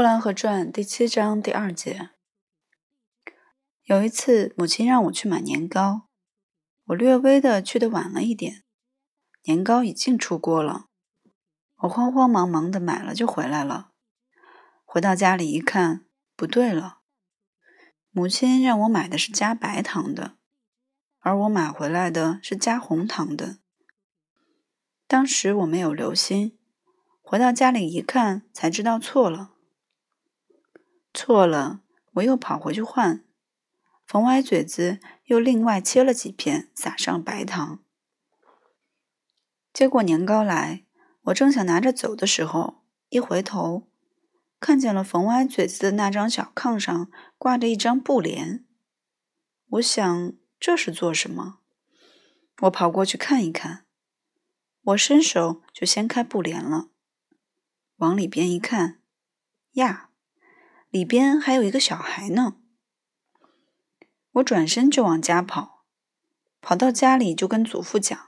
呼兰河传》第七章第二节。有一次，母亲让我去买年糕，我略微的去的晚了一点，年糕已经出锅了。我慌慌忙忙的买了就回来了。回到家里一看，不对了，母亲让我买的是加白糖的，而我买回来的是加红糖的。当时我没有留心，回到家里一看，才知道错了。错了，我又跑回去换。冯歪嘴子又另外切了几片，撒上白糖。接过年糕来，我正想拿着走的时候，一回头，看见了冯歪嘴子的那张小炕上挂着一张布帘。我想这是做什么？我跑过去看一看。我伸手就掀开布帘了，往里边一看，呀，里边还有一个小孩呢。我转身就往家跑，跑到家里就跟祖父讲，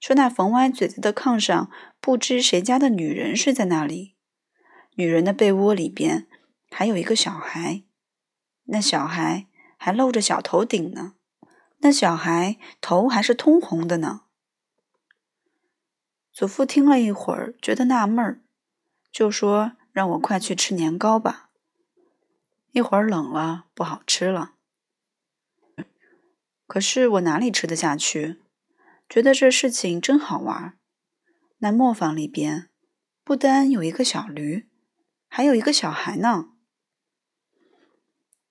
说那缝歪嘴子的炕上不知谁家的女人睡在那里，女人的被窝里边还有一个小孩，那小孩还露着小头顶呢，那小孩头还是通红的呢。祖父听了一会儿，觉得纳闷儿，就说：“让我快去吃年糕吧，一会儿冷了不好吃了。”可是我哪里吃得下去？觉得这事情真好玩。那磨坊里边不单有一个小驴，还有一个小孩呢。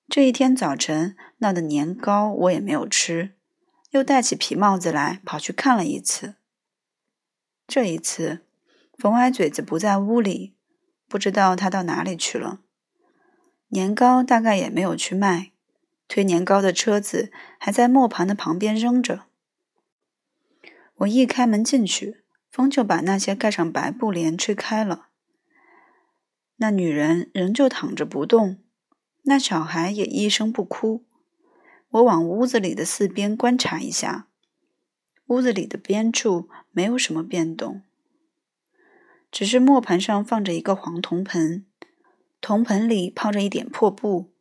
这一天早晨闹的年糕我也没有吃，又戴起皮帽子来跑去看了一次。这一次，冯歪嘴子不在屋里，不知道他到哪里去了。年糕大概也没有去卖，推年糕的车子还在磨盘的旁边扔着。我一开门进去，风就把那些盖上白布帘吹开了。那女人仍旧躺着不动，那小孩也一声不哭。我往屋子里的四边观察一下。屋子里的边处没有什么变动，只是磨盘上放着一个黄铜盆，铜盆里泡着一点破布，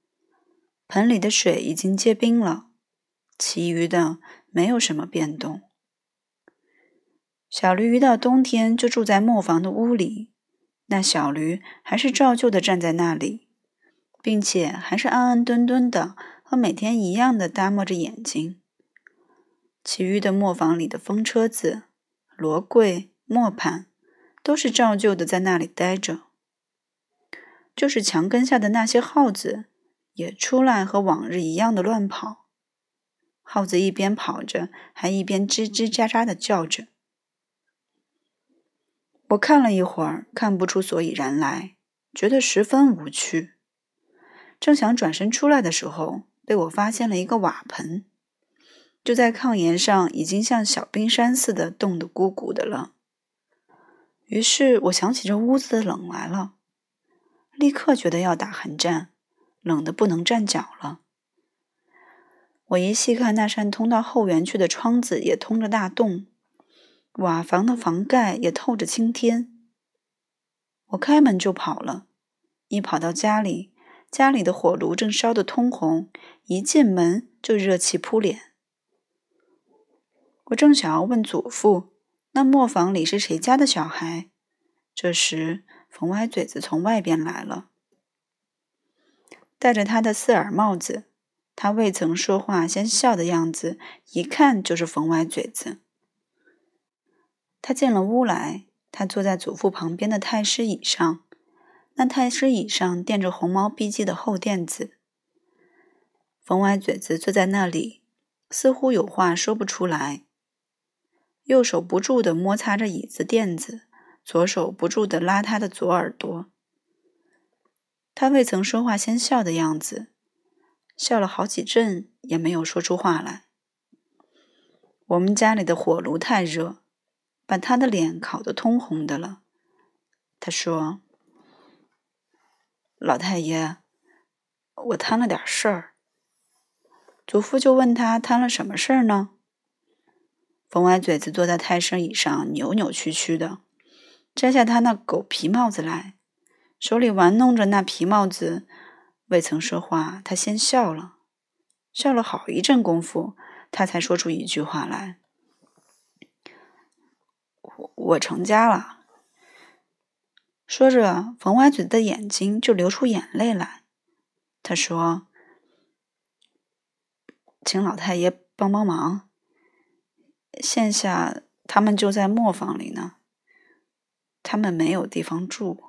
盆里的水已经结冰了。其余的没有什么变动。小驴一到冬天就住在磨坊的屋里，那小驴还是照旧的站在那里，并且还是安安顿顿的，和每天一样的耷摸着眼睛。其余的磨坊里的风车子、罗柜、磨盘，都是照旧的在那里待着。就是墙根下的那些耗子，也出来和往日一样的乱跑。耗子一边跑着，还一边吱吱喳喳的叫着。我看了一会儿，看不出所以然来，觉得十分无趣。正想转身出来的时候，被我发现了一个瓦盆。就在炕沿上，已经像小冰山似的冻得鼓鼓的了。于是我想起这屋子的冷来了，立刻觉得要打寒战，冷得不能站脚了。我一细看，那扇通到后园去的窗子也通着大洞，瓦房的房盖也透着青天。我开门就跑了，一跑到家里，家里的火炉正烧得通红，一进门就热气扑脸。我正想要问祖父，那磨坊里是谁家的小孩？这时，冯歪嘴子从外边来了，戴着他的四耳帽子。他未曾说话，先笑的样子，一看就是冯歪嘴子。他进了屋来，他坐在祖父旁边的太师椅上，那太师椅上垫着红毛碧鸡的厚垫子。冯歪嘴子坐在那里，似乎有话说不出来。右手不住地摩擦着椅子垫子，左手不住地拉他的左耳朵。他未曾说话，先笑的样子，笑了好几阵，也没有说出话来。我们家里的火炉太热，把他的脸烤得通红的了。他说：“老太爷，我摊了点事儿。”祖父就问他摊了什么事儿呢？冯歪嘴子坐在太师椅上，扭扭曲曲的，摘下他那狗皮帽子来，手里玩弄着那皮帽子，未曾说话，他先笑了，笑了好一阵功夫，他才说出一句话来：“我我成家了。”说着，冯歪嘴的眼睛就流出眼泪来。他说：“请老太爷帮帮忙，现下他们就在磨坊里呢，他们没有地方住。”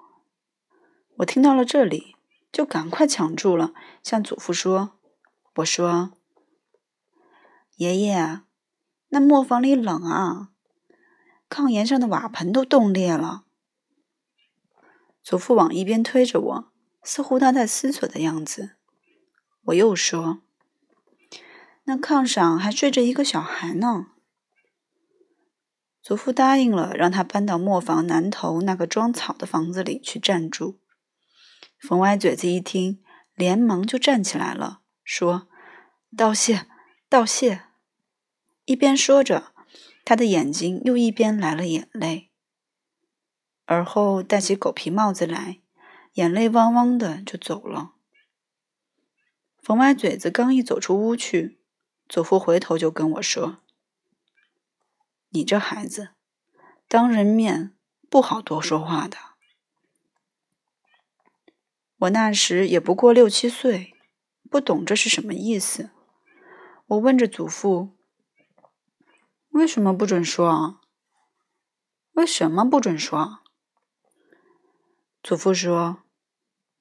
我听到了这里，就赶快抢住了，向祖父说：“我说，爷爷，那磨坊里冷啊，炕沿上的瓦盆都冻裂了。”祖父往一边推着我，似乎他在思索的样子。我又说：“那炕上还睡着一个小孩呢。”祖父答应了，让他搬到磨坊南头那个装草的房子里去暂住。冯歪嘴子一听，连忙就站起来了，说：“道谢，道谢。”一边说着，他的眼睛又一边来了眼泪。而后戴起狗皮帽子来，眼泪汪汪的就走了。冯歪嘴子刚一走出屋去，祖父回头就跟我说：“你这孩子，当人面不好多说话的。”我那时也不过六七岁，不懂这是什么意思。我问着祖父：“为什么不准说啊？为什么不准说？”祖父说：“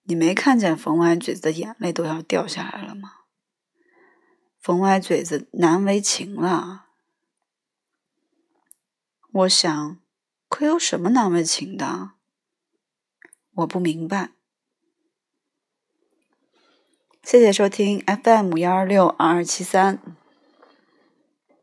你没看见冯歪嘴子的眼泪都要掉下来了吗？冯歪嘴子难为情了。我想，可有什么难为情的？我不明白。”谢谢收听 FM 幺二六二二七三。